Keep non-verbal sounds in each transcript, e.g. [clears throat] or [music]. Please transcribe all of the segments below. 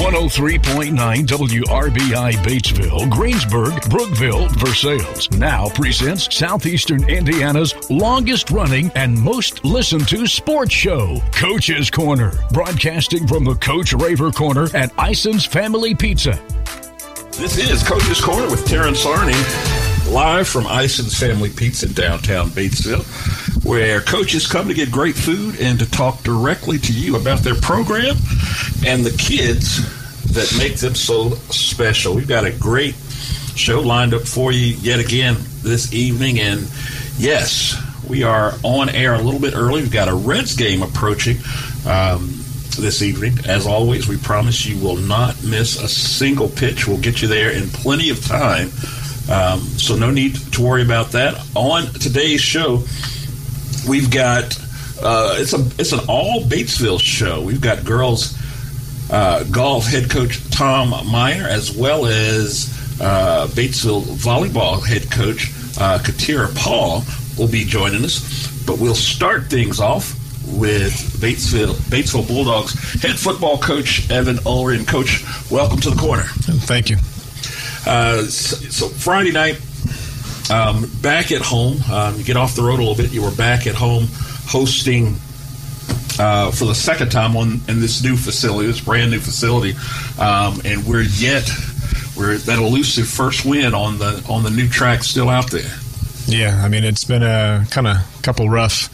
103.9 WRBI Batesville, Greensburg, Brookville, Versailles. Now presents Southeastern Indiana's longest running and most listened to sports show, Coach's Corner, broadcasting from the Coach Raver Corner at Ison's Family Pizza. This is Coach's Corner with Terrence Sarney, live from Ison's Family Pizza downtown Batesville, where coaches come to get great food and to talk directly to you about their program and the kids that make them so special. We've got a great show lined up for you yet again this evening, and yes, we are on air a little bit early. We've got a Reds game approaching. Um, this evening. As always, we promise you will not miss a single pitch. We'll get you there in plenty of time. Um, so, no need to worry about that. On today's show, we've got uh, it's a it's an all Batesville show. We've got girls uh, golf head coach Tom Meyer as well as uh, Batesville volleyball head coach uh, Katira Paul will be joining us. But we'll start things off with Batesville Batesville Bulldogs head football coach Evan Ulrich. Coach, welcome to the corner. Thank you. Uh, so, so, Friday night, um, back at home. Um, you get off the road a little bit. You were back at home hosting uh, for the second time on in this new facility, this brand new facility, um, and we're yet we're that elusive first win on the on the new track still out there. Yeah, I mean it's been a kind of couple rough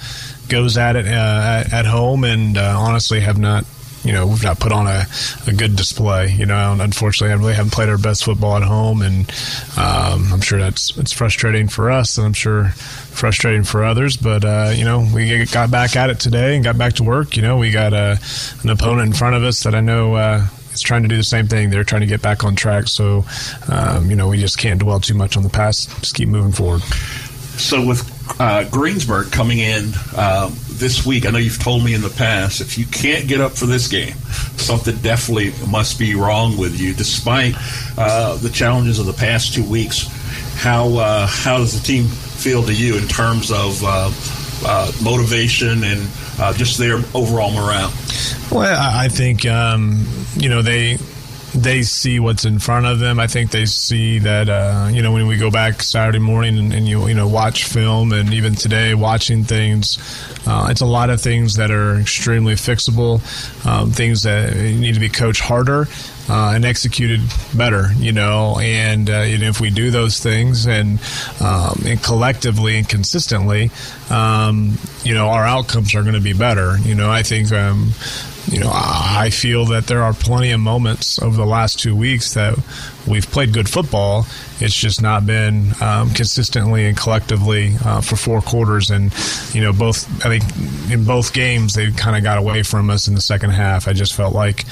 goes at it uh, at, home, and uh, honestly have not. You know, we've not put on a, a good display. You know, unfortunately, I really haven't played our best football at home, and um, I'm sure that's it's frustrating for us, and I'm sure frustrating for others. But uh, you know, we got back at it today and got back to work. You know, we got a, an opponent in front of us that I know uh, is trying to do the same thing. They're trying to get back on track. So, um, you know, we just can't dwell too much on the past. Just keep moving forward. So with uh, Greensburg coming in uh, this week, I know you've told me in the past if you can't get up for this game, something definitely must be wrong with you. Despite uh, the challenges of the past two weeks, how uh, how does the team feel to you in terms of uh, motivation and just their overall morale? Well, I think um, you know they they see what's in front of them. I think they see that uh, you know when we go back Saturday morning and, and, you you know watch film and even today watching things, uh, it's a lot of things that are extremely fixable, um, things that need to be coached harder. Uh, and executed better, you know. And, uh, know, if we do those things and, um, and collectively and consistently, um, you know, our outcomes are going to be better. You know, I think um, you know, I feel that there are plenty of moments over the last two weeks that we've played good football. It's just not been um, consistently and collectively uh, for four quarters. And, you know, both, I think in both games, they kind of got away from us in the second half. I just felt like,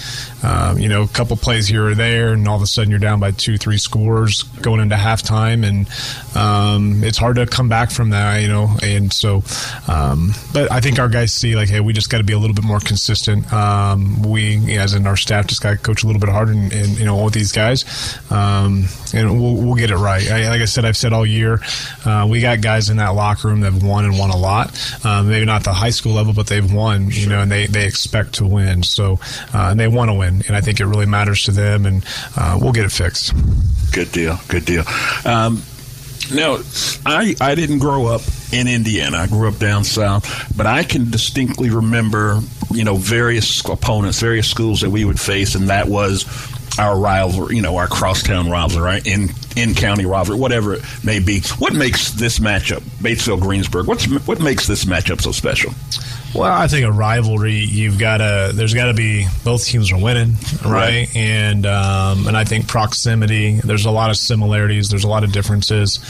um, you know, a couple plays here or there, and all of a sudden you're down by two, three scores going into halftime. And um, it's hard to come back from that, you know. And so, um, but I think our guys see, like, hey, we just got to be a little bit more consistent. Um, we, as in our staff, just got to coach a little bit harder and, you know, with these guys um, and we'll, we'll, get it right. I, like I said, I've said all year, uh, we got guys in that locker room that have won and won a lot. Um, maybe not the high school level, but they've won. You know, and they, they expect to win. So uh, and they want to win, and I think it really matters to them. And uh, we'll get it fixed. Good deal. Good deal. Um, now, I I didn't grow up in Indiana. I grew up down south, but I can distinctly remember, you know, various opponents, various schools that we would face, and that was our rivalry, you know, our crosstown rivalry, right? In in county rivalry, whatever it may be. What makes this matchup, Batesville Greensburg? What's what makes this matchup so special? Well, I think a rivalry, you've got to. There's got to be both teams are winning, right? right. And um, and I think proximity. There's a lot of similarities. There's a lot of differences,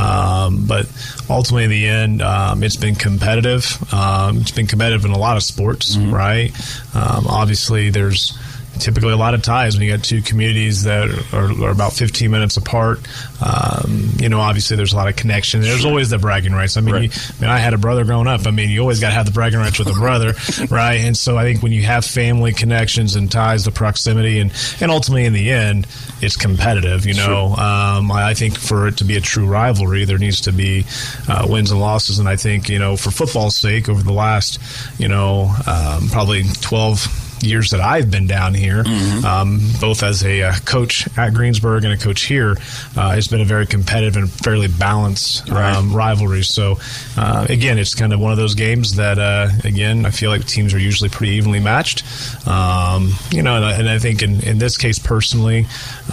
um, but ultimately, in the end, um, it's been competitive. Um, it's been competitive in a lot of sports, mm-hmm. right? Um, obviously, there's typically a lot of ties when you got two communities that are, are about 15 minutes apart. Um, you know, obviously there's a lot of connection. There's always the bragging rights. I mean, right. you, I mean, I had a brother growing up. I mean, you always got to have the bragging rights with a brother, [laughs] right? And so I think when you have family connections and ties, the proximity, and and ultimately in the end, it's competitive. You know, sure. um, I think for it to be a true rivalry, there needs to be uh, wins and losses. And I think you know, for football's sake, over the last you know um, probably 12 years that I've been down here, mm-hmm. um, both as a uh, coach at Greensburg and a coach here, uh, it's been a very competitive and fairly balanced right. um, rivalry. So, uh, again, it's kind of one of those games that, uh, again, I feel like teams are usually pretty evenly matched. Um, you know, and I, and I, think in, in this case personally,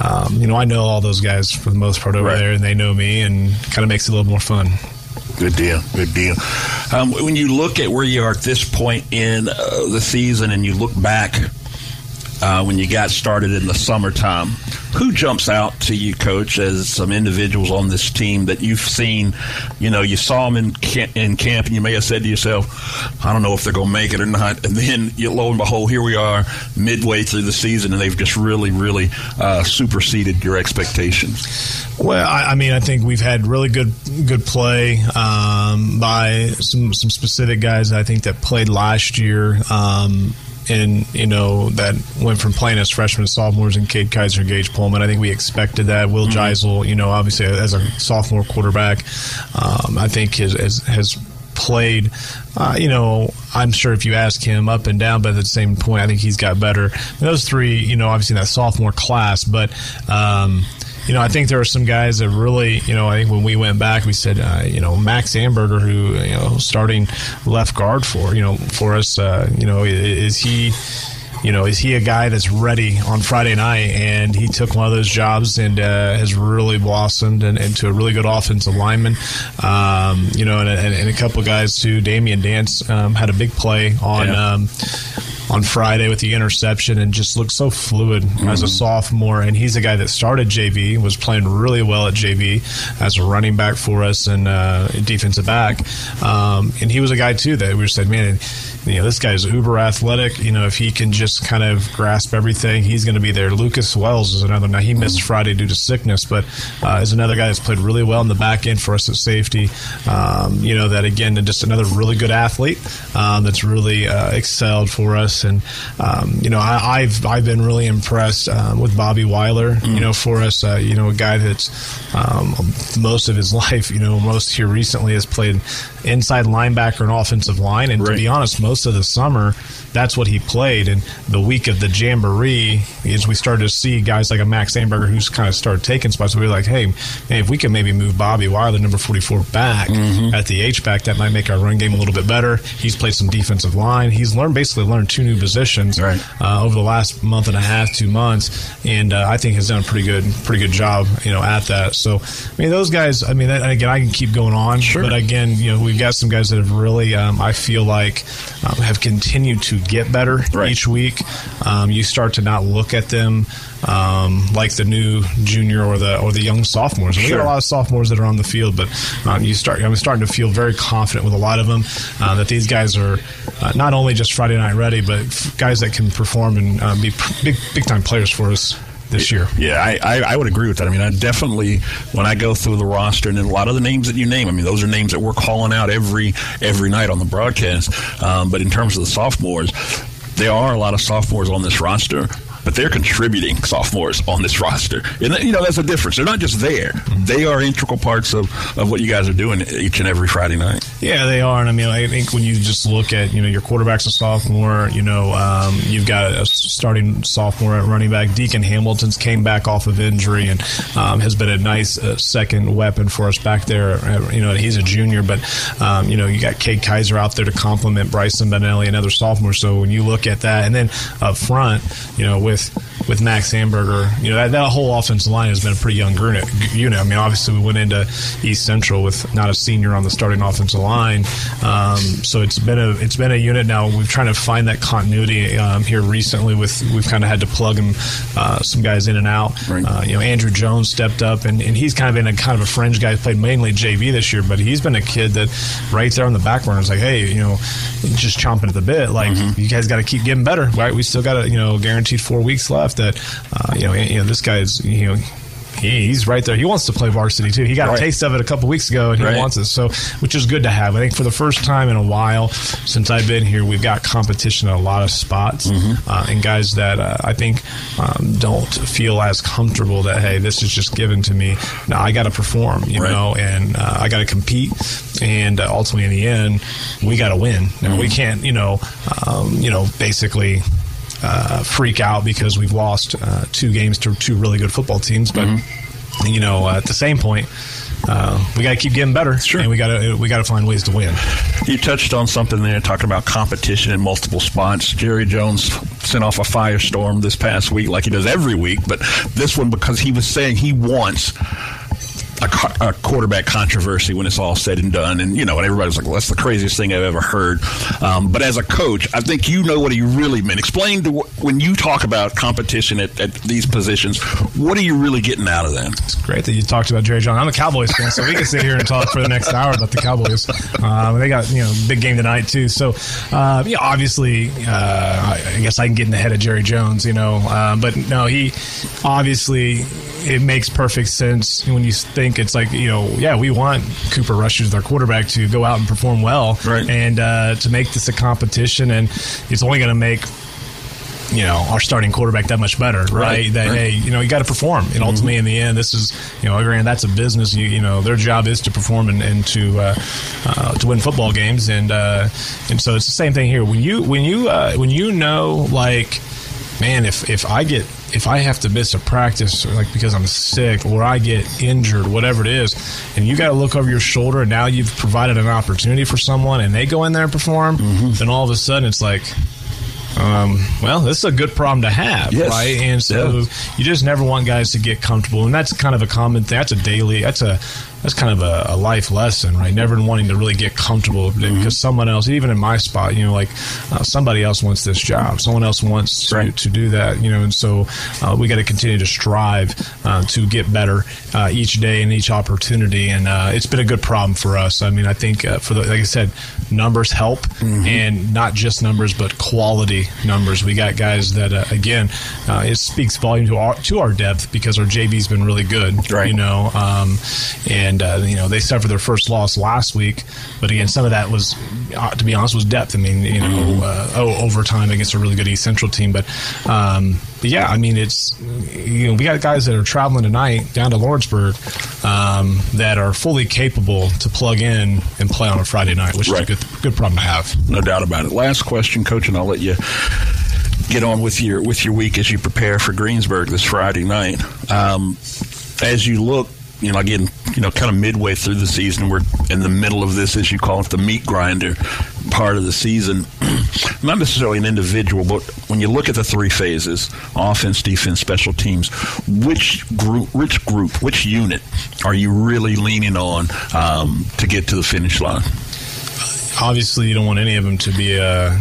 um, you know, I know all those guys for the most part over right. there, and they know me, and kind of makes it a little more fun. Good deal. Good deal. Um, when you look at where you are at this point in uh, the season and you look back uh, when you got started in the summertime, who jumps out to you, Coach, as some individuals on this team that you've seen? You know, you saw them in camp, in camp, and you may have said to yourself, "I don't know if they're going to make it or not." And then, you, lo and behold, here we are, midway through the season, and they've just really, really uh, superseded your expectations. Well, I, I, mean, I think we've had really good good play um, by some some specific guys. I think that played last year. Um, and you know that went from playing as freshmen sophomores in Cade Kaiser, and Gage Pullman. I think we expected that. Will mm-hmm. Geisel, you know, obviously as a sophomore quarterback, um, I think has, has, has played. Uh, you know, I'm sure if you ask him up and down, but at the same point, I think he's got better. those three, you know, obviously in that sophomore class, but. Um, you know, I think there are some guys that really, you know, I think when we went back, we said, uh, you know, Max Amberger, who, you know, starting left guard for, you know, for us, uh, you know, is he, you know, is he a guy that's ready on Friday night? And he took one of those jobs and uh, has really blossomed and, into a really good offensive lineman. Um, you know, and, and, and, a couple of guys too. Damian Dance um, had a big play on. Yeah. Um, on Friday with the interception and just looked so fluid mm-hmm. as a sophomore. And he's a guy that started JV, was playing really well at JV as a running back for us and uh, defensive back. Um, and he was a guy too that we said, man you know, this guy's uber athletic. You know, if he can just kind of grasp everything, he's going to be there. Lucas Wells is another. Now he missed Friday due to sickness, but uh, is another guy that's played really well in the back end for us at safety. Um, you know that again, just another really good athlete um, that's really uh, excelled for us. And um, you know, I, have I've been really impressed um, with Bobby Weiler. Mm. You know, for us, uh, you know, a guy that's um, most of his [laughs] life, you know, most here recently has played inside linebacker and offensive line. And right. to be honest, most of the summer, that's what he played. And the week of the Jamboree, as we started to see guys like a Max Amberger who's kind of started taking spots, we were like, hey, hey if we can maybe move Bobby Weiler, number 44, back mm-hmm. at the H-back, that might make our run game a little bit better. He's played some defensive line. He's learned basically learned two new positions right. uh, over the last month and a half, two months. And uh, I think has done a pretty good, pretty good job, you know, at that. So, I mean, those guys, I mean, that, again, I can keep going on. Sure. But again, you know, we've got some guys that have really, um, I feel like, um, have continued to get better right. each week. Um, you start to not look at them um, like the new junior or the or the young sophomores. And we got a lot of sophomores that are on the field, but um, you start. I'm starting to feel very confident with a lot of them uh, that these guys are uh, not only just Friday night ready, but guys that can perform and uh, be big big time players for us this year. Yeah, I, I, I, would agree with that. I mean, I definitely when I go through the roster and a lot of the names that you name, I mean, those are names that we're calling out every every night on the broadcast. Um, but in terms of the sophomores, there are a lot of sophomores on this roster but they're contributing sophomores on this roster. And, you know, that's a difference. They're not just there. They are integral parts of, of what you guys are doing each and every Friday night. Yeah, they are. And I mean, I think when you just look at, you know, your quarterback's a sophomore, you know, um, you've got a starting sophomore at running back. Deacon Hamilton's came back off of injury and um, has been a nice uh, second weapon for us back there. Uh, you know, he's a junior, but, um, you know, you got Cade Kaiser out there to complement Bryson Benelli, another sophomore. So when you look at that, and then up front, you know, with pues. With Max Amberger. You know that, that whole offensive line has been a pretty young unit. You know, I mean, obviously we went into East Central with not a senior on the starting offensive line, um, so it's been a it's been a unit. Now we're trying to find that continuity um, here recently. With we've kind of had to plug them, uh, some guys in and out. Right. Uh, you know, Andrew Jones stepped up, and, and he's kind of been a kind of a fringe guy. Played mainly JV this year, but he's been a kid that right there on the back burner is like, hey, you know, just chomping at the bit. Like mm-hmm. you guys got to keep getting better. Right? We still got a you know guaranteed four weeks left. That uh, you know, you know, this guy's you know he's right there. He wants to play varsity too. He got right. a taste of it a couple weeks ago, and he right. wants it. So, which is good to have. I think for the first time in a while since I've been here, we've got competition in a lot of spots, mm-hmm. uh, and guys that uh, I think um, don't feel as comfortable that hey, this is just given to me. Now I got to perform, you right. know, and uh, I got to compete, and uh, ultimately in the end, we got to win. Mm-hmm. we can't, you know, um, you know, basically uh, freak out because we've lost uh, two games to two really good football teams. But Mm-hmm. you know, at the same point, uh, we got to keep getting better, Sure. and we got to we got to find ways to win. You touched on something there, talking about competition in multiple spots. Jerry Jones sent off a firestorm this past week, like he does every week, but this one because he was saying he wants a, a quarterback controversy when it's all said and done. And, you know, and everybody's like, well, that's the craziest thing I've ever heard. Um, but as a coach, I think you know what he really meant. Explain to wh- when you talk about competition at, at these positions, what are you really getting out of that? It's great that you talked about Jerry Jones. I'm a Cowboys fan, so we can sit here and talk for the next hour about the Cowboys. Um, they got you know big game tonight too. So uh, yeah, obviously, uh, I guess I can get in the head of Jerry Jones, you know. Um, but no, he obviously it makes perfect sense when you think it's like you know yeah we want Cooper Rush who's our quarterback to go out and perform well Right. and uh, to make this a competition and it's only going to make you know our starting quarterback that much better, right? Right, That right. hey, you know you got to perform, and ultimately in the end, this is you know again that's a business. You, you know their job is to perform and, and to uh, uh, to win football games, and uh, and so it's the same thing here. When you when you uh, when you know like man, if if I get if I have to miss a practice like because I'm sick or I get injured, whatever it is, and you got to look over your shoulder, and now you've provided an opportunity for someone, and they go in there and perform, Mm-hmm. then all of a sudden it's like. Um, well, this is a good problem to have, Yes. right? And so Yeah. you just never want guys to get comfortable, and that's kind of a common thing. That's a daily. That's a that's kind of a, a life lesson, right? Never wanting to really get comfortable Mm-hmm. because someone else, even in my spot, you know, like uh, somebody else wants this job, someone else wants to, Right. to do that, you know, and so uh, we got to continue to strive uh, to get better uh, each day and each opportunity, and uh, it's been a good problem for us. I mean, I think uh, for the like I said, numbers help, Mm-hmm. and not just numbers, but quality numbers. We got guys that uh, again, uh, it speaks volume to our to our depth because our JV's been really good, Right. You know, um, and uh, you know they suffered their first loss last week, but again, some of that was, uh, to be honest, was depth. I mean, you know, uh, oh, overtime against a really good East Central team, but. Um, but yeah, I mean, it's you know we got guys that are traveling tonight down to Lawrenceburg um, that are fully capable to plug in and play on a Friday night, which Right. is a good good problem to have. No doubt about it. Last question, Coach, and I'll let you get on with your with your week as you prepare for Greensburg this Friday night. Um, as you look, you know, again, you know, kind of midway through the season, we're in the middle of this, as you call it, the meat grinder part of the season. [clears throat] Not necessarily an individual, but when you look at the three phases offense, defense, special teams which group, which group, which unit are you really leaning on um, to get to the finish line? obviously you don't want any of them to be a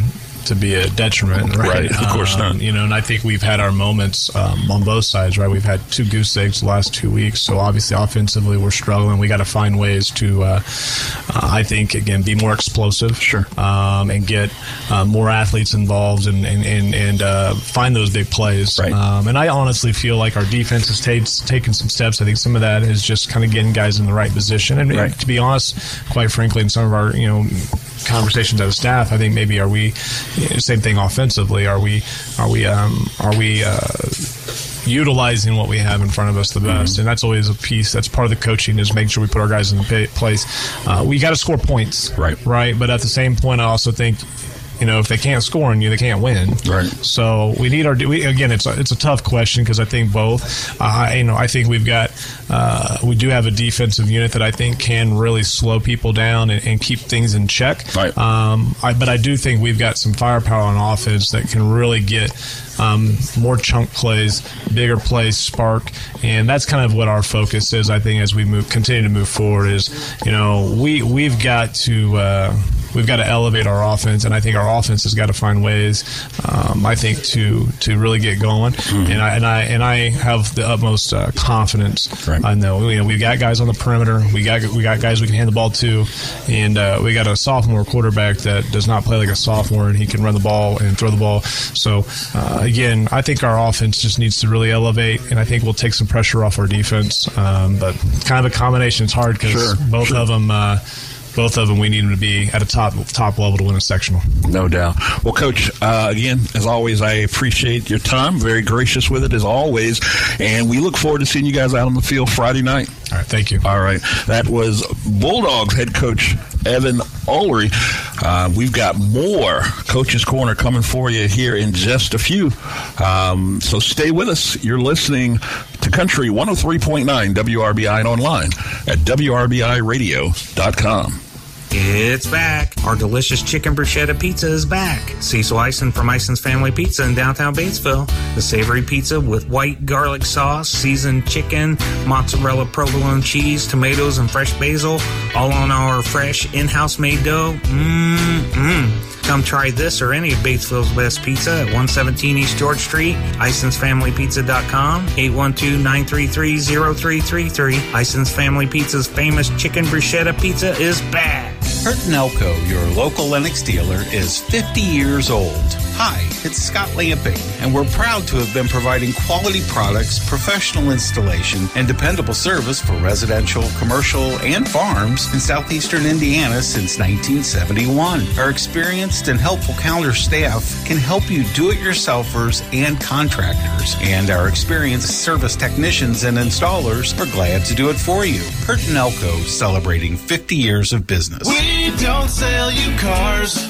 to be a detriment, right? Right, of course Um, not. You know, and I think we've had our moments um, on both sides, right? We've had two goose eggs the last two weeks, so obviously offensively we're struggling. We got to find ways to, uh, uh, I think, again, be more explosive, Sure. um, and get uh, more athletes involved and and and, and uh, find those big plays. Right. Um, and I honestly feel like our defense has ta- taken some steps. I think some of that is just kind of getting guys in the right position. And Right. to be honest, quite frankly, in some of our you know conversations as staff, I think maybe are we same thing offensively? Are we are we um, are we uh, utilizing what we have in front of us the best? And that's always a piece. That's part of the coaching is making sure we put our guys in the place. Uh, we got to score points, Right. Right. But at the same point, I also think. You know, if they can't score on you, they can't win. Right. So we need our. We, again, it's a, it's a tough question because I think both. Uh, you know, I think we've got. Uh, we do have a defensive unit that I think can really slow people down and, and keep things in check. Right. Um, I, but I do think we've got some firepower on offense that can really get um, more chunk plays, bigger plays, spark, and that's kind of what our focus is. I think as we move, continue to move forward, is you know we we've got to. Uh, We've got to elevate our offense, and I think our offense has got to find ways. Um, I think to to really get going, and I and I and I have the utmost uh, confidence. Right. I know you know we've got guys on the perimeter. We got we got guys we can hand the ball to, and uh, we got a sophomore quarterback that does not play like a sophomore, and he can run the ball and throw the ball. So uh, again, I think our offense just needs to really elevate, and I think we'll take some pressure off our defense. Um, but kind of a combination. It's hard because Sure, both sure. of them. Both of them, we need them to be at a top top level to win a sectional. No doubt. Well, Coach, uh, again, as always, I appreciate your time. Very gracious with it, as always. And we look forward to seeing you guys out on the field Friday night. All right, thank you. All right. That was Bulldogs head coach Evan Ulrey. Uh, we've got more Coach's Corner coming for you here in just a few. Um, so stay with us. You're listening to Country 103.9 WRBI and online at WRBIRadio.com. It's back. Our delicious chicken bruschetta pizza is back. Cecil Ison from Ison's Family Pizza in downtown Batesville. The savory pizza with white garlic sauce, seasoned chicken, mozzarella provolone cheese, tomatoes, and fresh basil, all on our fresh in-house made dough. Mmm. Come try this or any of Batesville's best pizza at 117 East George Street, IsonsFamilyPizza.com, 812-933-0333. Ison's Family Pizza's famous chicken bruschetta pizza is back. Curtin Elko, your local Lennox dealer, is 50 years old. Hi, it's Scott Lamping, and we're proud to have been providing quality products, professional installation, and dependable service for residential, commercial, and farms in southeastern Indiana since 1971. Our experienced and helpful counter staff can help you do it yourselfers and contractors, and our experienced service technicians and installers are glad to do it for you. Curtin Elko celebrating 50 years of business. We don't sell you cars,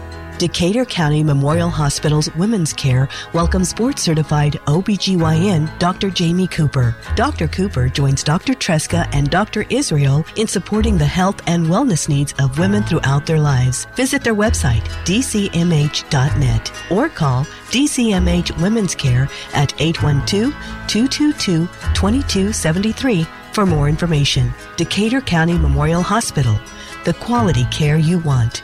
Decatur County Memorial Hospital's Women's Care welcomes board certified OBGYN Dr. Jamie Cooper. Dr. Cooper joins Dr. Tresca and Dr. Israel in supporting the health and wellness needs of women throughout their lives. Visit their website, dcmh.net, or call DCMH Women's Care at 812 222 2273 for more information. Decatur County Memorial Hospital, the quality care you want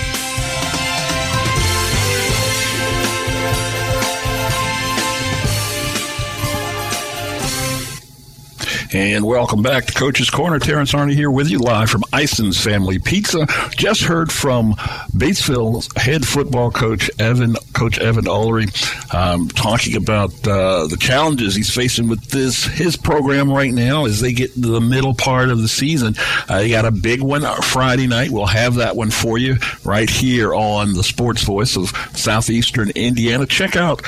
And welcome back to Coach's Corner. Terrence Arney here with you live from Ison's Family Pizza. Just heard from Batesville's head football coach, Evan, Coach Evan Ullery, um, talking about uh, the challenges he's facing with this his program right now as they get to the middle part of the season. Uh, they got a big one Friday night. We'll have that one for you right here on the Sports Voice of Southeastern Indiana. Check out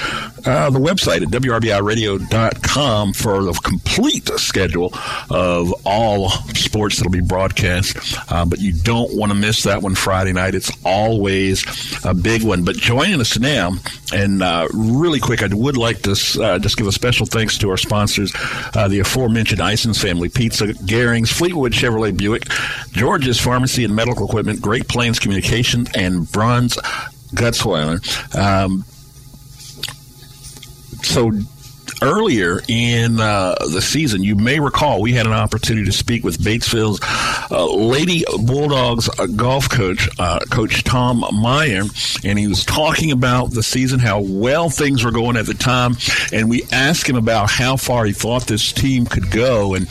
uh, the website at WRBIRadio.com for the complete schedule of all sports that'll be broadcast. Uh, but you don't want to miss that one Friday night. It's always a big one. But joining us now, and uh, really quick, I would like to uh, just give a special thanks to our sponsors, uh, the aforementioned Ison's Family Pizza, Garings, Fleetwood Chevrolet Buick, George's Pharmacy and Medical Equipment, Great Plains Communications, and Bronze Gutzweiler. Um, so earlier in uh, the season, you may recall we had an opportunity to speak with Batesville's uh, Lady Bulldogs uh, golf coach, uh, Coach Tom Meyer, and he was talking about the season, how well things were going at the time, and we asked him about how far he thought this team could go. And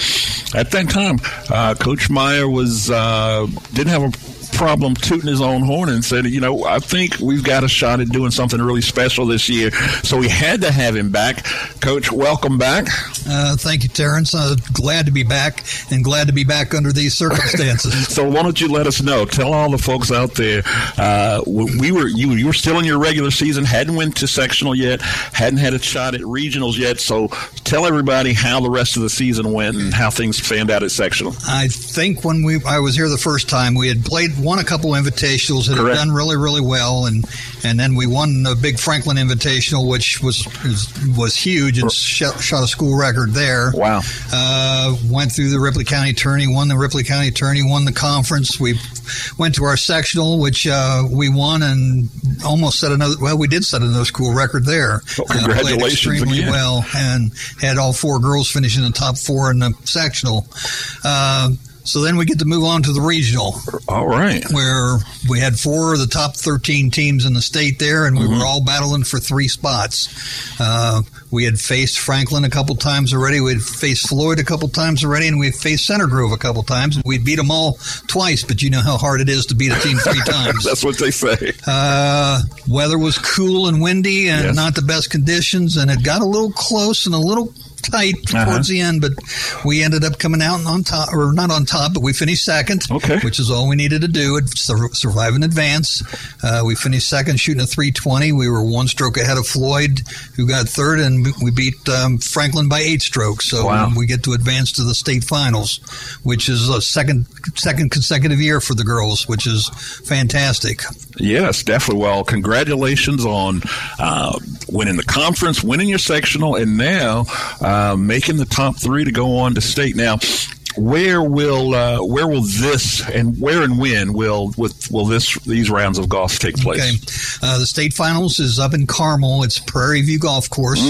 at that time, uh, Coach Meyer was didn't have a problem tooting his own horn and said, you know, I think we've got a shot at doing something really special this year. So we had to have him back. Coach, welcome back. Uh, thank you, Terrence. Uh, glad to be back and glad to be back under these circumstances. [laughs] so why don't you let us know? Tell all the folks out there. Uh, we were you you were still in your regular season, hadn't went to sectional yet, hadn't had a shot at regionals yet. So tell everybody how the rest of the season went and how things fanned out at sectional. I think when we I was here the first time, we had played won a couple invitationals that Correct. had done really, really well, and and then we won the big Franklin Invitational, which was was, was huge and shot, shot a school record there. Wow. Uh, went through the Ripley County Tourney, won the Ripley County Tourney, won the conference. We went to our sectional, which uh, we won, and almost set another. Well, we did set another school record there. Well, Uh, played congratulations extremely again. well, and had all four girls finishing the top four in the sectional. Uh, so then we get to move on to the regional All right. where we had four of the top 13 teams in the state there, and we Mm-hmm. were all battling for three spots. Uh, we had faced Franklin a couple times already. We had faced Floyd a couple times already, and we had faced Center Grove a couple times. We beat them all twice, but you know how hard it is to beat a team three [laughs] times. That's what they say. Uh, weather was cool and windy and Yes. not the best conditions, and it got a little close and a little tight Uh-huh. towards the end, but we ended up coming out on top, or not on top, but we finished second, Okay. which is all we needed to do. Survive and advance. Uh, we finished second, shooting a 320. We were one stroke ahead of Floyd, who got third, and we beat um, Franklin by eight strokes. So Wow. we get to advance to the state finals, which is a second second consecutive year for the girls, which is fantastic. Yes, definitely. Well, congratulations on uh, winning the conference, winning your sectional, and now uh, Uh, making the top three to go on to state. Now, where will uh, where will this and where and when will with will this these rounds of golf take place? Okay. Uh, the state finals is up in Carmel. It's Prairie View Golf Course.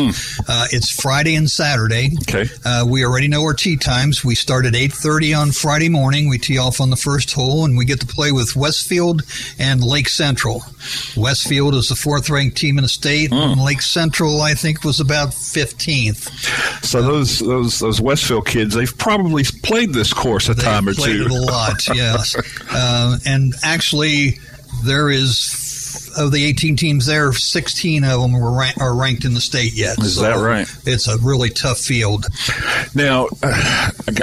Uh, it's Friday and Saturday. Okay. Uh, we already know our tee times. We start at 8.30 on Friday morning. We tee off on the first hole, and we get to play with Westfield and Lake Central. Westfield is the fourth-ranked team in the state, and Lake Central, I think, was about 15th. So those those those Westfield kids, they've probably played this course a They time or played two. it a lot, [laughs] yes. uh, and actually, there is of the 18 teams there, 16 of them were rank, are ranked in the state yet. Is that right? It's a really tough field. Now,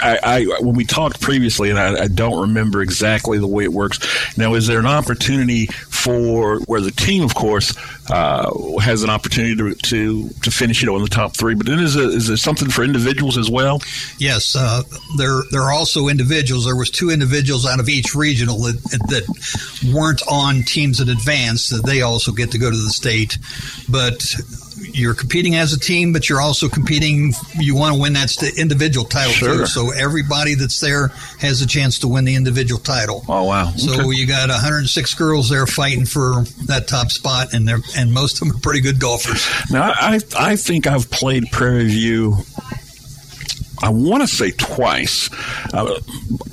I, I when we talked previously, and I, I don't remember exactly the way it works. Now, is there an opportunity for where the team, of course, uh, has an opportunity to, to to finish it on the top three? But then is it, is there something for individuals as well? Yes, uh, there there are also individuals. There was two individuals out of each regional that, that weren't on teams that advanced. That they also get to go to the state, but you're competing as a team, but you're also competing. You want to win that st- individual title Sure. too. So everybody that's there has a chance to win the individual title. Oh wow! So Okay. you got 106 girls there fighting for that top spot, and they're and most of them are pretty good golfers. Now, I I think I've played Prairie View. I want to say twice, uh,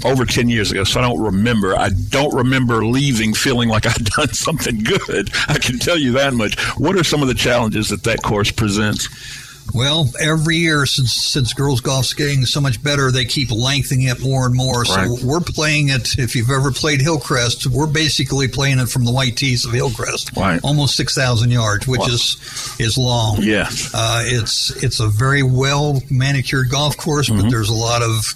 over ten years ago. So I don't remember. I don't remember leaving feeling like [laughs] I'd done something good. I can tell you that much. What are some of the challenges that that course presents? Well, every year since since girls golf's getting so much better, they keep lengthening it more and more. Right. So we're playing it. If you've ever played Hillcrest, we're basically playing it from the white tees of Hillcrest, Right. almost six thousand yards, which Wow. is is long. Yeah. Uh, it's it's a very well manicured golf course, Mm-hmm. but there's a lot of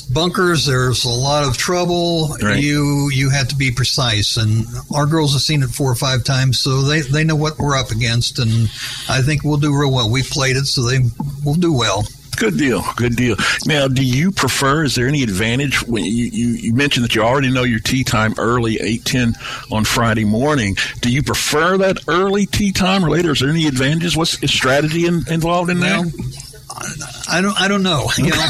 bunkers. There's a lot of trouble. Right. You you have to be precise, and our girls have seen it four or five times, so they they know what we're up against, and I think we'll do real well. We've played it, so they will do well. Good deal. Good deal. Now, do you prefer? Is there any advantage when you, you, you mentioned that you already know your tee time early, eight ten on Friday morning? Do you prefer that early tee time or later? Is there any advantages? What's the strategy in, involved in Well, that? I don't. I don't know. You know,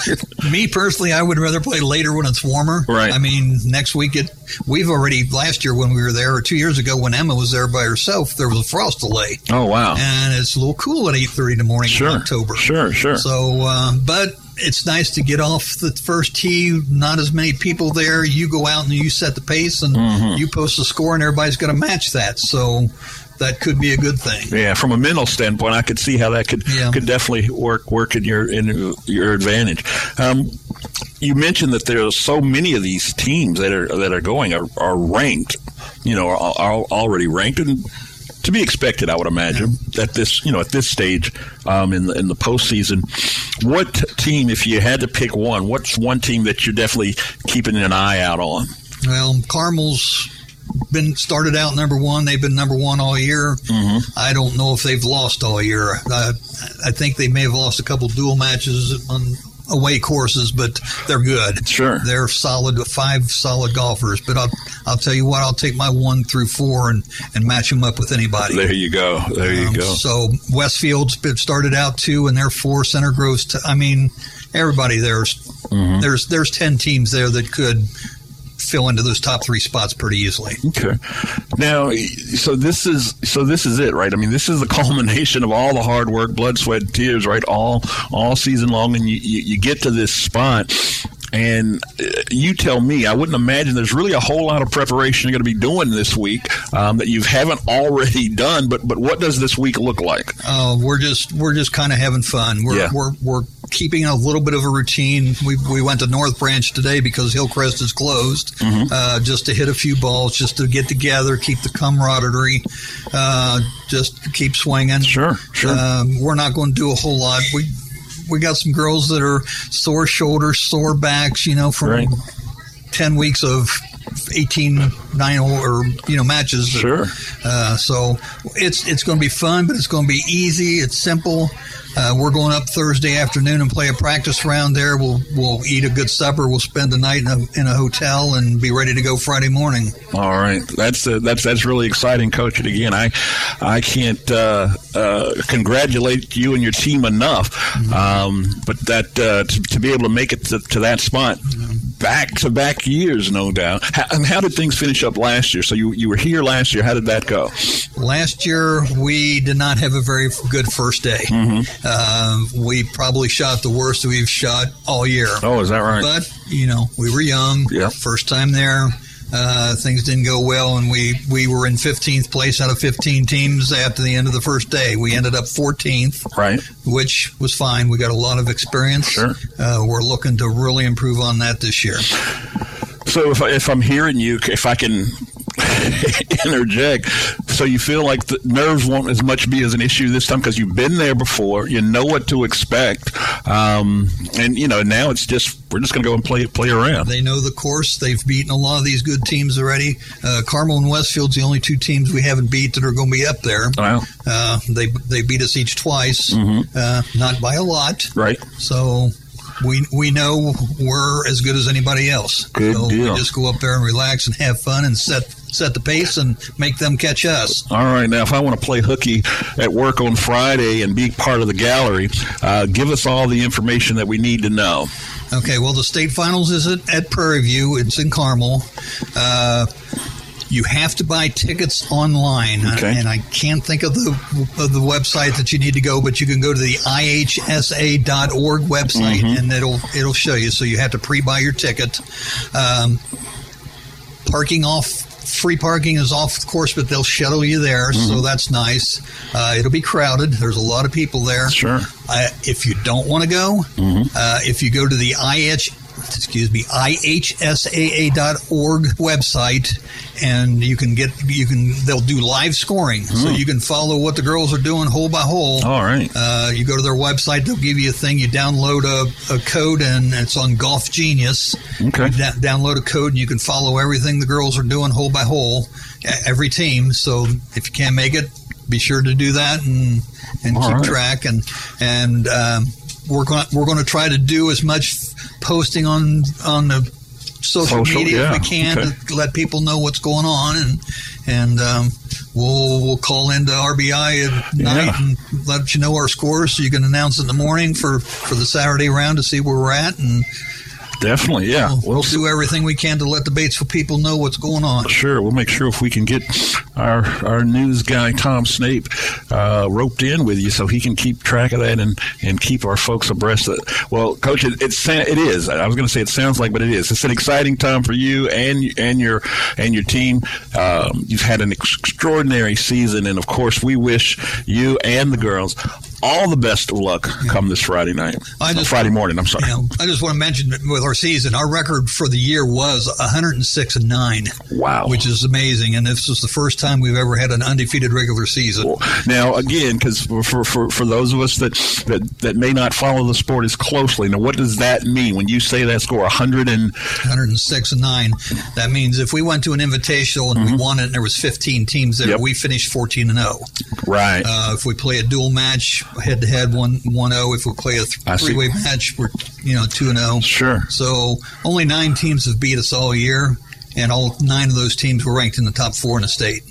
[laughs] me personally, I would rather play later when it's warmer. Right. I mean, next week it. We've already last year when we were there, or two years ago when Emma was there by herself, there was a frost delay, Oh wow. and it's a little cool at eight thirty in the morning Sure. in October. Sure. Sure. So, uh, but it's nice to get off the first tee. Not as many people there. You go out and you set the pace, and Mm-hmm. you post the score, and everybody's going to match that. So that could be a good thing. Yeah, from a mental standpoint, I could see how that could Yeah. could definitely work work in your in your advantage. Um, you mentioned that there are so many of these teams that are that are going are, are ranked, you know, are, are already ranked and to be expected, I would imagine, at this you know at this stage um, in the in the postseason. What team, if you had to pick one, what's one team that you're definitely keeping an eye out on? Well, Carmel's been started out number one. They've been number one all year. Mm-hmm. I don't know if they've lost all year. I, I think they may have lost a couple dual matches on away courses, but they're good. Sure, they're solid. Five solid golfers. But I'll I'll tell you what. I'll take my one through four and and match them up with anybody. There you go. There you Um, go. So Westfield's been started out too, and they're four. Center Grove's. T- I mean, everybody there's Mm-hmm. there's there's ten teams there that could fill into those top three spots pretty easily. Okay. Now, so this is so this is it, right? I mean, this is the [laughs] culmination of all the hard work, blood, sweat, tears, right? All all season long, and you you, you get to this spot. And uh, you tell me, I wouldn't imagine there's really a whole lot of preparation you're going to be doing this week um, that you haven't already done. But but what does this week look like? Uh, we're just we're just kind of having fun. We're, Yeah. we're we're keeping a little bit of a routine. We we went to North Branch today because Hillcrest is closed, Mhm. uh, just to hit a few balls, just to get together, keep the camaraderie, uh, just keep swinging. Sure, sure. Um, we're not going to do a whole lot. We we got some girls that are sore shoulders, sore backs, you know, from Right. ten weeks of 18 nine or you know matches Sure. uh, so it's it's going to be fun but it's going to be easy it's simple uh, we're going up Thursday afternoon and play a practice round there. We'll we'll eat a good supper. We'll spend the night in a, in a hotel and be ready to go Friday morning. All right, that's uh, that's that's really exciting, Coach. And again, I I can't uh, uh, congratulate you and your team enough. Um, but that uh, to, to be able to make it to, to that spot, back to back years, no doubt. How, and how did things finish up last year? So you you were here last year. How did that go? Last year we did not have a very good first day. Uh, we probably shot the worst we've shot all year. Oh, is that right? But you know, we were young. Yeah. First time there. Uh, things didn't go well, and we, we were in 15th place out of 15 teams after the end of the first day. We ended up 14th, Right. which was fine. We got a lot of experience. Sure. Uh, we're looking to really improve on that this year. So if I, if I'm hearing you, if I can [laughs] interject, so you feel like the nerves won't as much be as an issue this time because you've been there before, you know what to expect, um, and you know now it's just we're just going to go and play play around. They know the course. They've beaten a lot of these good teams already. Uh, Carmel and Westfield's the only two teams we haven't beat that are going to be up there. Wow. Uh, they they beat us each twice, Mhm. uh, not by a lot. Right. So we we know we're as good as anybody else. Good so deal. we just go up there and relax and have fun and set set the pace and make them catch us. All right, now if I want to play hooky at work on Friday and be part of the gallery, uh, give us all the information that we need to know. Okay, well, the state finals is at, at Prairie View. It's in Carmel. Uh, you have to buy tickets online, Okay. and I can't think of the of the website that you need to go, but you can go to the ihsa.org website, Mhm. and it'll it'll show you. So you have to pre-buy your ticket. Um, parking off. Free parking is off, of course, but they'll shuttle you there, so Mhm. that's nice. Uh, it'll be crowded. There's a lot of people there. Sure. Uh, if you don't want to go, Mhm. uh, if you go to the IH, excuse me, ihsaa.org website, and you can get you can they'll do live scoring, so Hmm. you can follow what the girls are doing hole by hole. All right. Uh, you go to their website, they'll give you a thing. You download a, a code, and it's on Golf Genius. Okay. You da- download a code, and you can follow everything the girls are doing hole by hole, every team. So if you can't make it, be sure to do that and and All keep right. track. And and um, we're going we're going to try to do as much posting on on the social, Social, media yeah, as we can okay. to let people know what's going on and and um, we'll we'll call into RBI at Yeah. night and let you know our scores so you can announce in the morning for for the Saturday round to see where we're at and Definitely, yeah. we'll, we'll do everything we can to let the Batesville people know what's going on. Sure, we'll make sure if we can get our our news guy Tom Snape uh, roped in with you, so he can keep track of that and, and keep our folks abreast of it. Well, Coach, it it, sa- it is. I was going to say it sounds like, but it is. It's an exciting time for you and and your and your team. Um, you've had an extraordinary season, and of course, we wish you and the girls all the best of luck come this Friday night. I just- Friday morning. I'm sorry. You know, I just want to mention with our season, our record for the year was 106 and nine. Wow, which is amazing, and this is the first time we've ever had an undefeated regular season. Now, again, because for, for, for those of us that, that, that may not follow the sport as closely, now what does that mean when you say that score 100 and 106 and nine. That means if we went to an invitational and we won it, and there was 15 teams there, Mm-hmm. Yep. we finished 14 and 0. right? Uh, if we play a dual match, head to head one one zero. If we play a th- three way match, we're you know two and zero. Sure. So only nine teams have beat us all year, and all nine of those teams were ranked in the top four in the state.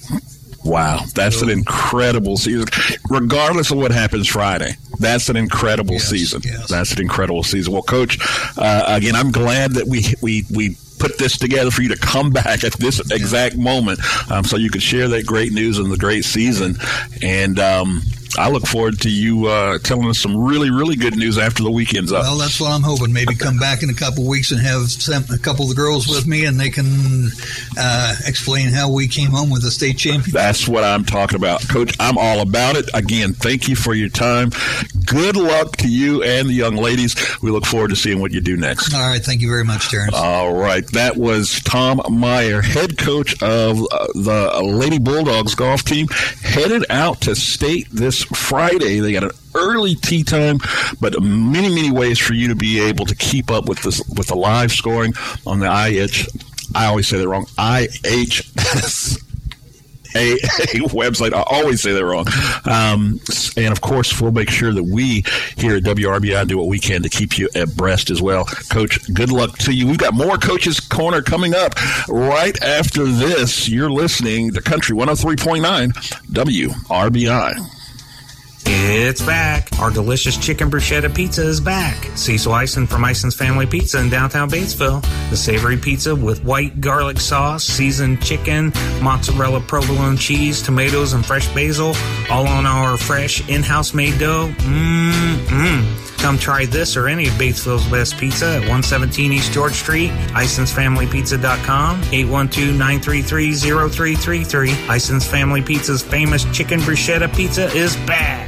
Wow, that's an incredible season. Regardless of what happens Friday, that's an incredible Yes, season. yes. That's an incredible season. Well, Coach, uh, again, I'm glad that we we we put this together for you to come [laughs] back at this exact moment, um, so you could share that great news and the great season. And um, I look forward to you uh, telling us some really really good news after the weekend's up. Well, that's what I'm hoping. Maybe come back in a couple of weeks and have some, a couple of the girls with me, and they can uh, explain how we came home with the state championship. That's what I'm talking about. Coach, I'm all about it. Again, thank you for your time. Good luck to you and the young ladies. We look forward to seeing what you do next. All right, thank you very much, Terrence. All right. That was Tom Meyer, head coach of uh, the Lady Bulldogs golf team, headed out to state this Friday. They got an early tee time, but many, many ways for you to be able to keep up with this with the live scoring on the IH. I always say that wrong. IHS. [laughs] A, a website. I always say that wrong. Um, and of course, we'll make sure that we here at WRBI do what we can to keep you abreast as well. Coach, good luck to you. We've got more Coach's Corner coming up right after this. You're listening to Country 103.9 WRBI. It's back. Our delicious chicken bruschetta pizza is back. Cecil Ison from Ison's Family Pizza in downtown Batesville. The savory pizza with white garlic sauce, seasoned chicken, mozzarella provolone cheese, tomatoes, and fresh basil, all on our fresh in-house made dough. Mmm, Come try this or any of Batesville's best pizza at 117 East George Street, IsonsFamilyPizza.com, 812-933-0333. Ison's Family Pizza's famous chicken bruschetta pizza is back.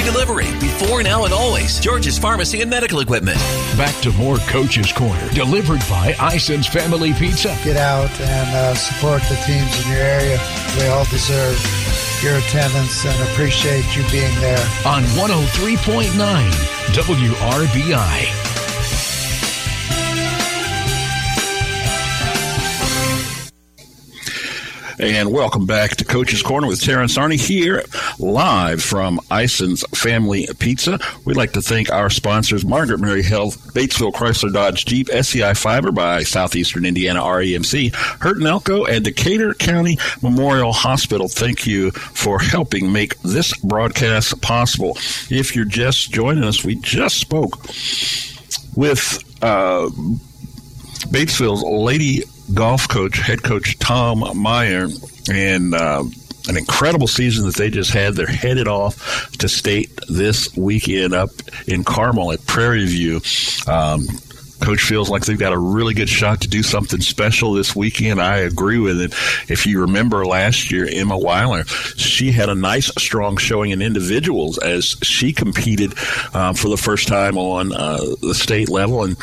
Free delivery before, now, and always. George's Pharmacy and Medical Equipment. Back to more Coach's Corner, delivered by Ison's Family Pizza. Get out and uh, support the teams in your area. They all deserve your attendance and appreciate you being there. on 103.9 WRBI. And welcome back to Coach's Corner with Terrence Arney here live from Ison's Family Pizza. We'd like to thank our sponsors, Margaret Mary Health, Batesville Chrysler Dodge Jeep, SEI Fiber by Southeastern Indiana REMC, Hurt and Elko, and Decatur County Memorial Hospital. Thank you for helping make this broadcast possible. If you're just joining us, we just spoke with uh, Batesville's lady golf coach, head coach Tom Meyer, and uh, an incredible season that they just had. They're headed off to state this weekend up in Carmel at Prairie View. Um, Coach feels like they've got a really good shot to do something special this weekend. I agree with it. If you remember last year, Emma Weiler, she had a nice, strong showing in individuals as she competed um, for the first time on uh, the state level. And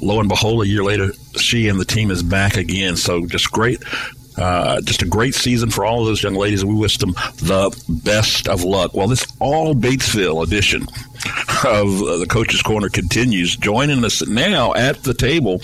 lo and behold, a year later, she and the team is back again. So just great uh, just a great season for all of those young ladies. We wish them the best of luck. Well, this all Batesville edition of uh, the Coach's Corner continues. Joining us now at the table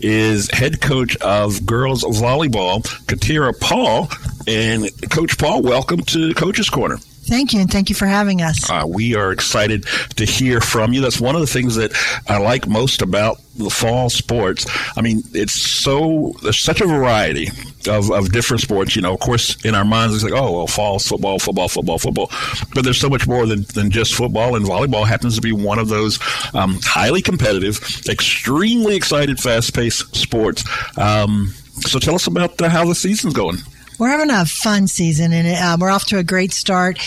is head coach of girls volleyball, Katira Paul. And Coach Paul, welcome to Coach's Corner. Thank you, and thank you for having us. Uh, we are excited to hear from you. That's one of the things that I like most about the fall sports. I mean, it's so there's such a variety of, of different sports. You know, of course, in our minds, it's like, oh, well, fall football, football, football, football. But there's so much more than, than just football, and volleyball happens to be one of those um, highly competitive, extremely excited, fast paced sports. Um, so tell us about uh, how the season's going. We're having a fun season, and uh, we're off to a great start.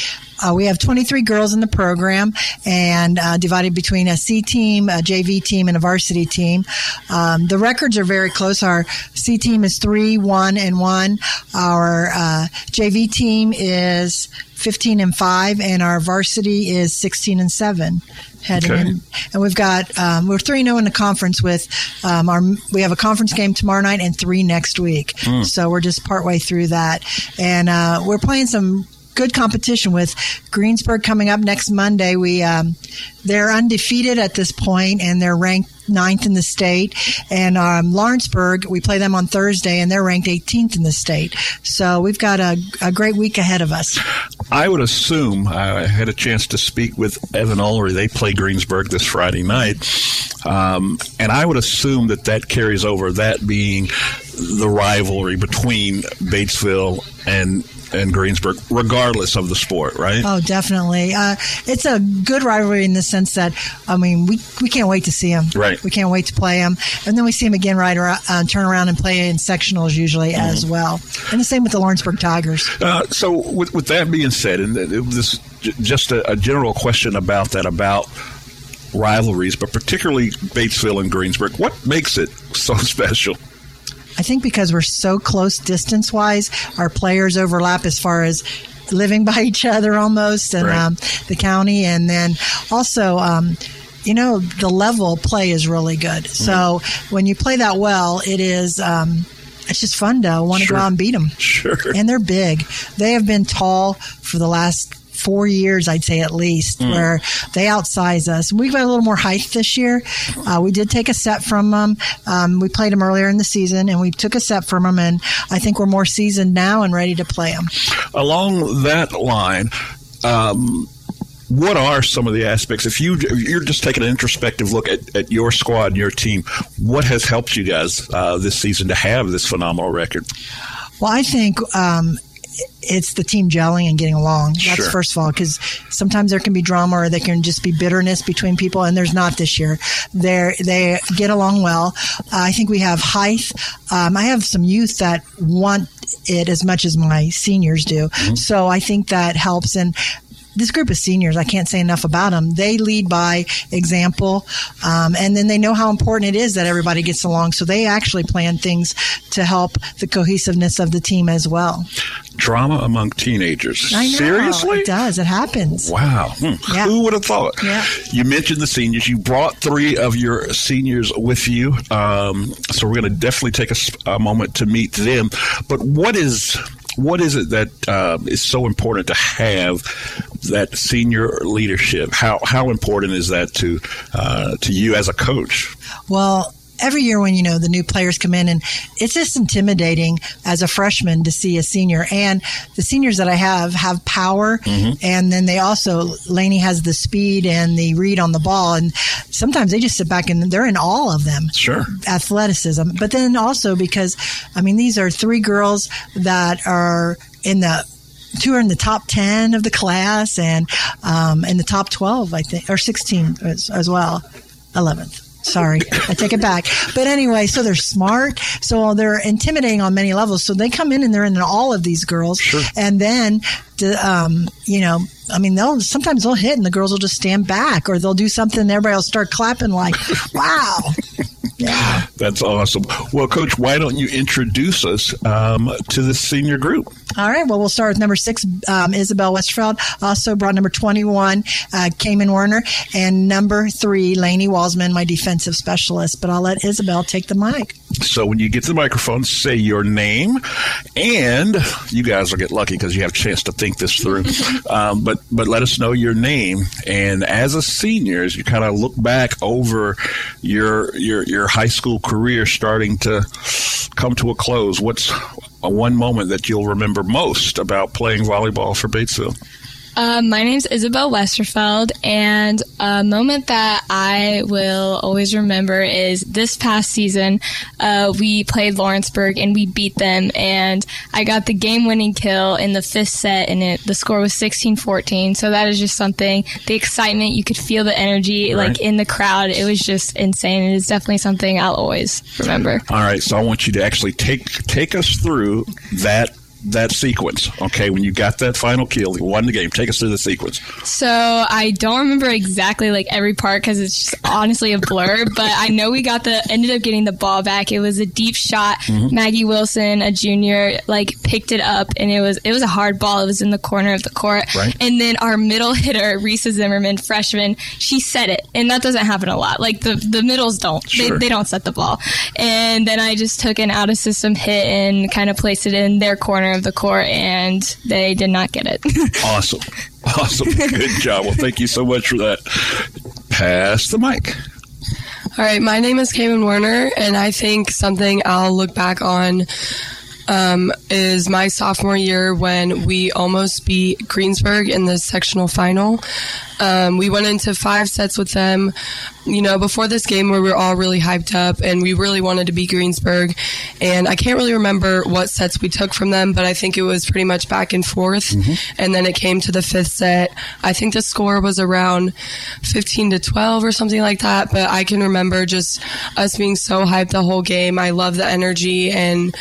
Uh, we have 23 girls in the program and uh, divided between a C team, a JV team, and a varsity team. Um, the records are very close. Our C team is 3 1 and 1. Our uh, JV team is 15 and 5, and our varsity is 16 and 7 heading Okay. in. And we've got um, we're three zero in the conference with um, our we have a conference game tomorrow night and three next week. Mm. So we're just partway through that, and uh, we're playing some good competition with Greensburg coming up next Monday. We um, they're undefeated at this point and they're ranked ninth in the state. And um, Lawrenceburg, we play them on Thursday and they're ranked 18th in the state. So we've got a, a great week ahead of us. I would assume I had a chance to speak with Evan Ullery. They play Greensburg this Friday night, um, and I would assume that that carries over. That being the rivalry between Batesville and and Greensburg, regardless of the sport, right? Oh, definitely. Uh, it's a good rivalry in the sense that, I mean, we, we can't wait to see them. Right. We can't wait to play them. And then we see them again right around, uh, turn around and play in sectionals usually as Mm-hmm. well. And the same with the Lawrenceburg Tigers. Uh, so, with, with that being said, and j- just a, a general question about that, about rivalries, but particularly Batesville and Greensburg, what makes it so [laughs] special? I think because we're so close distance wise, our players overlap as far as living by each other almost, and Right. um, the county, and then also. Um, you know the level play is really good. So when you play that well, it is um, it's just fun to want to Sure. go out and beat them. Sure. And they're big. They have been tall for the last four years, I'd say at least, Mm. where they outsize us. We've got a little more height this year. Uh, we did take a set from them. Um, we played them earlier in the season, and we took a set from them, and I think we're more seasoned now and ready to play them. Along that line, um, what are some of the aspects? If you if you're just taking an introspective look at, at your squad and your team, what has helped you guys uh, this season to have this phenomenal record? Well, I think um, it's the team gelling and getting along. That's Sure. first of all, because sometimes there can be drama or there can just be bitterness between people, and there's not this year. They they get along well. Uh, I think we have height. Um, I have some youth that want it as much as my seniors do, so I think that helps. And this group of seniors, I can't say enough about them. They lead by example, um, and then they know how important it is that everybody gets along. So they actually plan things to help the cohesiveness of the team as well. Drama among teenagers. I know. Seriously? It does. It happens. Wow. Hmm. Yeah. Who would have thought? Yeah. You mentioned the seniors. You brought three of your seniors with you. Um, so we're going to definitely take a moment to meet them. But what is what is it that uh, is so important to have that senior leadership? How how important is that to uh, to you as a coach? Well, every year when you know the new players come in and it's just intimidating as a freshman to see a senior. And the seniors that I have have power and then they also Lainey has the speed and the read on the ball and sometimes they just sit back and they're in all of them. Sure. Athleticism. But then also because I mean these are three girls that are in the two are in the top 10 of the class and um, in the top 12 I think or 16 as, as well 11th Sorry, I take it back. But anyway, so they're smart. So they're intimidating on many levels. So they come in and they're in all of these girls. And then, the, um, you know, I mean, they'll sometimes they'll hit and the girls will just stand back or they'll do something and everybody will start clapping like, [laughs] wow. Yeah. That's awesome. Well, Coach, why don't you introduce us um, to the senior group? All right. Well, we'll start with number six, um, Isabel Westerfeld. Also brought number 21, uh, Cayman Werner, and number three, Lainey Walsman, my defensive specialist. But I'll let Isabel take the mic. So when you get to the microphone, say your name, and you guys will get lucky because you have a chance to think this through. [laughs] um, but but let us know your name, and as a senior, as you kind of look back over your your your high school career starting to come to a close, what's one moment that you'll remember most about playing volleyball for Batesville? Um, my name's Isabel Westerfeld, and a moment that I will always remember is this past season. Uh, we played Lawrenceburg and we beat them, and I got the game-winning kill in the fifth set, and it, the score was 16-14. So that is just something. The excitement, you could feel the energy, Right. like in the crowd. It was just insane. It is definitely something I'll always remember. All right, so I want you to actually take take us through that that sequence. Okay, when you got that final kill, you won the game. Take us through the sequence. So I don't remember exactly like every part because it's just honestly a blur. [laughs] but I know we got the ended up getting the ball back. It was a deep shot. Mhm. Maggie Wilson, a junior, like picked it up, and it was it was a hard ball. It was in the corner of the court. Right. And then our middle [laughs] hitter, Risa Zimmerman, freshman, she set it, and that doesn't happen a lot. Like the the middles don't. Sure. They, they don't set the ball. And then I just took an out of system hit and kind of placed it in their corner of the court, and they did not get it. [laughs] Awesome, awesome, good job. Well, thank you so much for that. Pass the mic. All right, my name is Cayman Werner, and I think something I'll look back on um, is my sophomore year when we almost beat Greensburg in the sectional final. Um, we went into five sets with them, you know, before this game where we were all really hyped up and we really wanted to beat Greensburg. And I can't really remember what sets we took from them, but I think it was pretty much back and forth. And then it came to the fifth set. I think the score was around 15 to 12 or something like that. But I can remember just us being so hyped the whole game. I love the energy and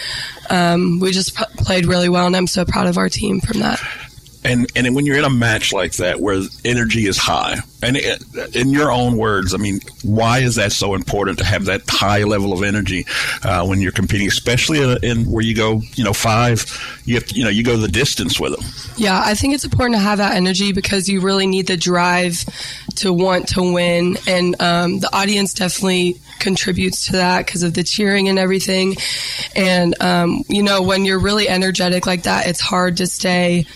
um, we just p- played really well. And I'm so proud of our team from that. And and when you're in a match like that where energy is high, and it, in your own words, I mean, why is that so important to have that high level of energy uh, when you're competing, especially in, in where you go, you know, five, you have to, you know, you go the distance with them. Yeah, I think it's important to have that energy because you really need the drive to want to win. And um, the audience definitely contributes to that because of the cheering and everything. And, um, you know, when you're really energetic like that, it's hard to stay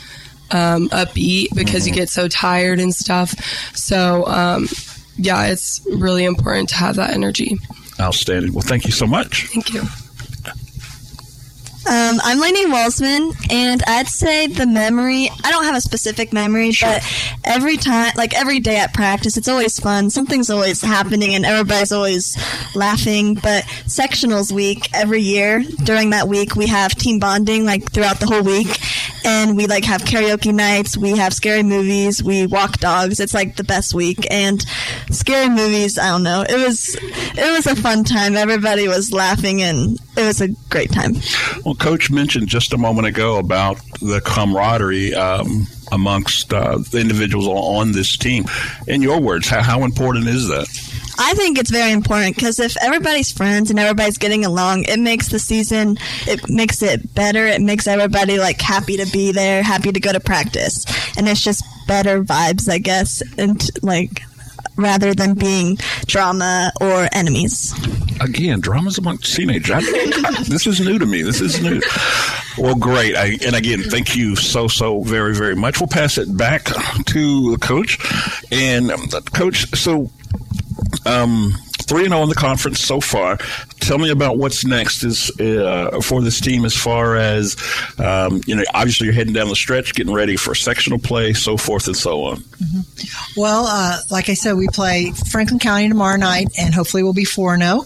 um, upbeat because you get so tired and stuff. So, um, yeah, it's really important to have that energy. Outstanding. Well, thank you so much. Thank you. Um, I'm Lainey Walsman, and I'd say the memory. I don't have a specific memory, but every time, like every day at practice, it's always fun. Something's always happening, and everybody's always laughing. But sectionals week every year during that week, we have team bonding like throughout the whole week, and we like have karaoke nights. We have scary movies. We walk dogs. It's like the best week, and scary movies. I don't know. It was it was a fun time. Everybody was laughing, and it was a great time. Well, Coach mentioned just a moment ago about the camaraderie um, amongst uh, the individuals on- this team. In your words, how, how important is that? I think it's very important because if everybody's friends and everybody's getting along, it makes the season, it makes it better. It makes everybody like happy to be there, happy to go to practice, and it's just better vibes, I guess, and like rather than being drama or enemies. Again, dramas among teenagers. I- this is new to me. This is new. Well, great. I, and again, thank you so, so very, very much. We'll pass it back to the coach. And, um, coach, so um, 3 0 in the conference so far. Tell me about what's next is uh, for this team as far as, um, you know, obviously you're heading down the stretch, getting ready for sectional play, so forth and so on. Well, uh, like I said, we play Franklin County tomorrow night, and hopefully we'll be 4 0.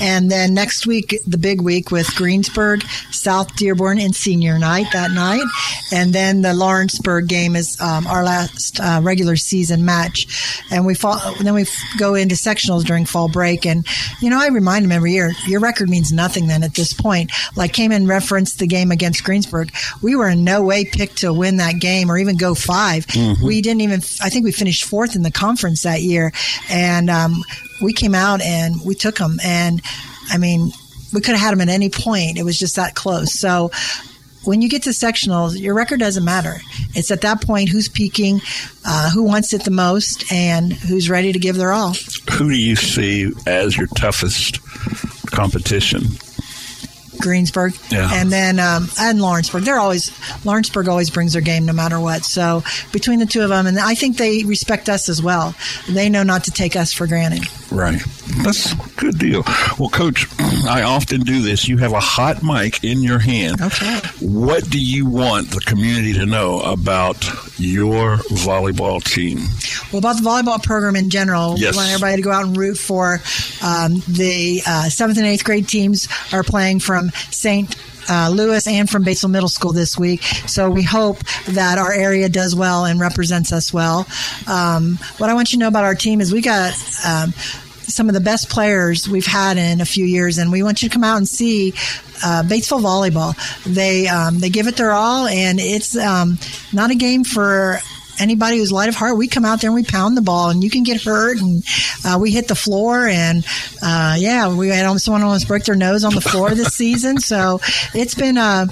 And then next week, the big week with Greensburg, South Dearborn, and senior night that night. And then the Lawrenceburg game is um, our last uh, regular season match. And we fall, then we go into sectionals during fall break. And, you know, I remind them every year, your record means nothing then at this point. Like Cayman referenced the game against Greensburg. We were in no way picked to win that game or even go 5 Mhm. We didn't even, I think we finished fourth in the conference that year. And um, we came out and we took them. And I mean, we could have had them at any point. It was just that close. So when you get to sectionals, your record doesn't matter. It's at that point who's peaking, uh, who wants it the most, and who's ready to give their all. Who do you see as your toughest competition? Greensburg, Yeah. and then um, and Lawrenceburg. They're always Lawrenceburg always brings their game no matter what. So between the two of them, and I think they respect us as well. They know not to take us for granted. Right. That's a good deal. Well, Coach, I often do this. You have a hot mic in your hand. Okay. What do you want the community to know about your volleyball team? Well, about the volleyball program in general, Yes. we want everybody to go out and root for um, the uh, seventh and eighth grade teams are playing from St. Uh, Louis and from Batesville Middle School this week. So we hope that our area does well and represents us well. Um, what I want you to know about our team is we got um, some of the best players we've had in a few years, and we want you to come out and see uh, Batesville volleyball. They um, they give it their all, and it's um, not a game for anybody who's light of heart. We come out there and we pound the ball, and you can get hurt, and uh, we hit the floor, and uh, yeah, we had almost someone almost break their nose on the floor this season. [laughs] So it's been a,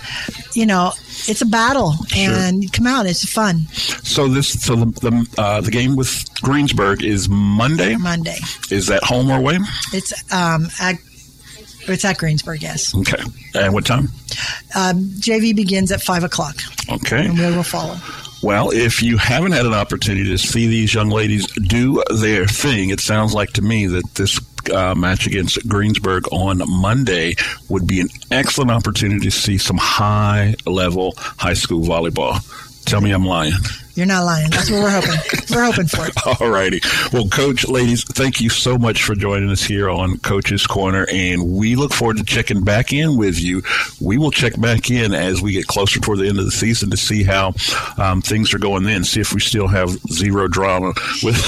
you know, it's a battle, and come out, it's fun. So this, so the the, uh, the game with Greensburg is Monday. Monday. Is that home or away? It's um at it's at Greensburg, yes. Okay. And what time? Um, JV begins at five o'clock, Okay. and we will follow. Well, if you haven't had an opportunity to see these young ladies do their thing, it sounds like to me that this uh, match against Greensburg on Monday would be an excellent opportunity to see some high level high school volleyball. Tell me I'm lying. You're not lying. That's what we're hoping. we're hoping for. [laughs] All righty. Well, Coach, ladies, thank you so much for joining us here on Coach's Corner, and we look forward to checking back in with you. We will check back in as we get closer toward the end of the season to see how um, things are going then, see if we still have zero drama with.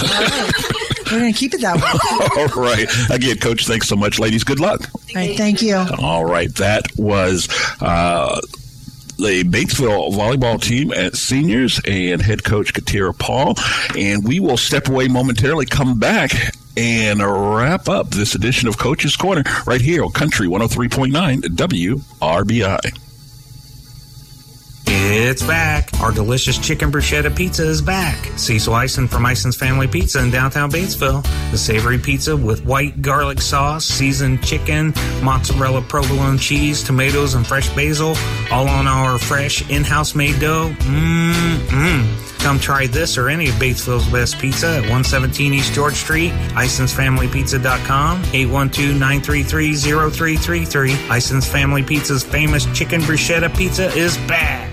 We're going to keep it that way. [laughs] All right. Again, Coach, thanks so much. Ladies, good luck. All right. Thank you. All right. That was. Uh, the Batesville volleyball team at seniors and head coach Katira Paul. And we will step away momentarily, come back, and wrap up this edition of Coach's Corner right here on Country 103.9 WRBI. It's back. Our delicious chicken bruschetta pizza is back. Cecil Ison from Ison's Family Pizza in downtown Batesville. The savory pizza with white garlic sauce, seasoned chicken, mozzarella provolone cheese, tomatoes, and fresh basil, all on our fresh in-house made dough. Mmm. Come try this or any of Batesville's best pizza at 117 East George Street, IsonsFamilyPizza.com, 812-933-0333. Ison's Family Pizza's famous chicken bruschetta pizza is back.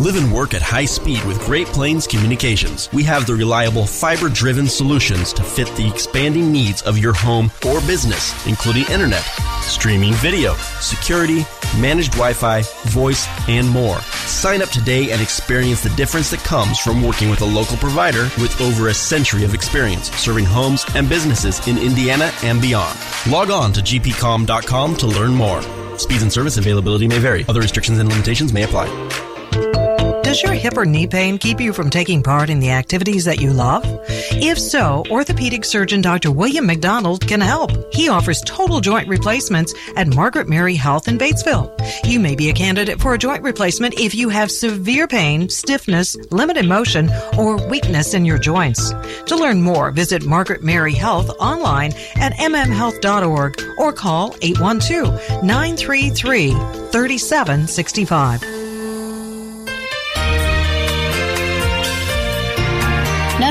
Live and work at high speed with Great Plains Communications. We have the reliable fiber driven solutions to fit the expanding needs of your home or business, including internet, streaming video, security, managed Wi Fi, voice, and more. Sign up today and experience the difference that comes from working with a local provider with over a century of experience serving homes and businesses in Indiana and beyond. Log on to gpcom.com to learn more. Speeds and service availability may vary. Other restrictions and limitations may apply. Does your hip or knee pain keep you from taking part in the activities that you love? If so, orthopedic surgeon Dr. William McDonald can help. He offers total joint replacements at Margaret Mary Health in Batesville. You may be a candidate for a joint replacement if you have severe pain, stiffness, limited motion, or weakness in your joints. To learn more, visit Margaret Mary Health online at mmhealth.org or call 812 933 3765.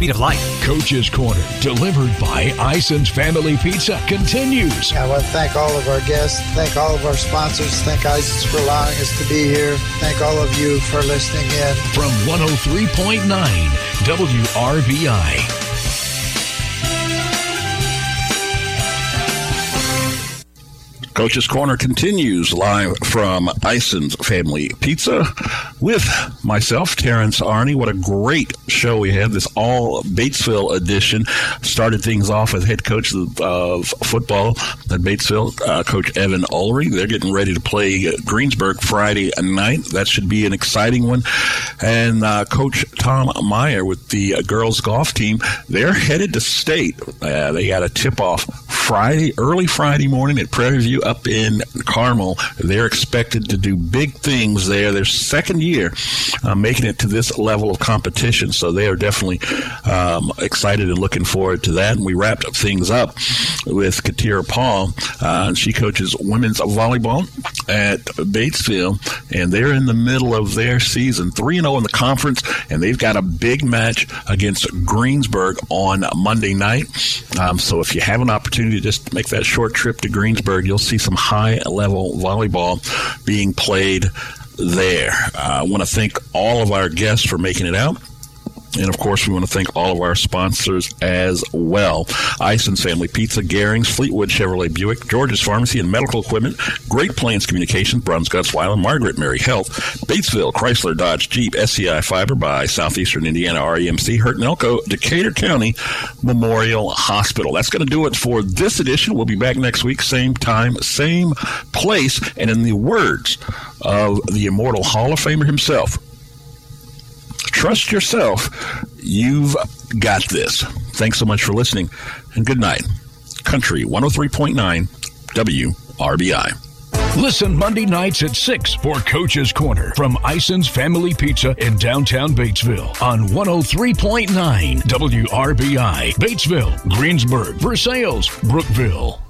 speed of light. Coach's Corner, delivered by Ison's Family Pizza, continues. I want to thank all of our guests, thank all of our sponsors, thank Isons for allowing us to be here. Thank all of you for listening in. From 103.9 WRBI. Coach's Corner continues live from Ison's Family Pizza with myself, Terrence Arney. What a great show we had. This all Batesville edition started things off with head coach of football at Batesville, uh, Coach Evan Ulrey. They're getting ready to play Greensburg Friday night. That should be an exciting one. And uh, Coach Tom Meyer with the uh, girls golf team, they're headed to state. Uh, they got a tip off Friday, early Friday morning at Prairie View up in Carmel. They're expected to do big things there. Their second year uh, making it to this level of competition, so they are definitely um, excited and looking forward to that. And we wrapped up things up with Katira Paul. Uh, she coaches women's volleyball at Batesville, and they're in the middle of their season, three and zero in the conference, and they've got a big match against Greensburg on Monday night. Um, so if you have an opportunity to just make that short trip to Greensburg, you'll see some high level volleyball being played there. Uh, I want to thank all of our guests for making it out. And of course, we want to thank all of our sponsors as well. Ison's Family Pizza, Garings, Fleetwood Chevrolet Buick, George's Pharmacy and Medical Equipment, Great Plains Communications, Bruns Gutzwiller, Margaret Mary Health, Batesville, Chrysler Dodge Jeep, SEI Fiber by Southeastern Indiana REMC, Hurt and Elko, Decatur County Memorial Hospital. That's going to do it for this edition. We'll be back next week, same time, same place, and in the words of the immortal Hall of Famer himself, Trust yourself. You've got this. Thanks so much for listening, and good night. Country 103.9 WRBI. Listen Monday nights at 6 for Coach's Corner from Ison's Family Pizza in downtown Batesville on 103.9 WRBI. Batesville, Greensburg, Versailles, Brookville.